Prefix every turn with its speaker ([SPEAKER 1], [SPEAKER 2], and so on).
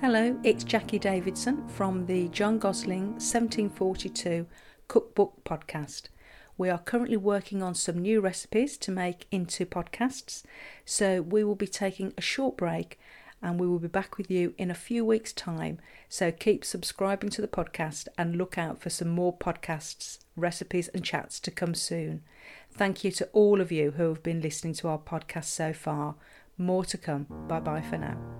[SPEAKER 1] Hello, it's Jacqui Davidson from the John Gosling 1742 Cookbook Podcast. We are currently working on some new recipes to make into podcasts, so we will be taking a short break and we will be back with you in a few weeks' time. So keep subscribing to the podcast and look out for some more podcasts, recipes, and chats to come soon. Thank you to all of you who have been listening to our podcast so far. More to come. Bye bye for now.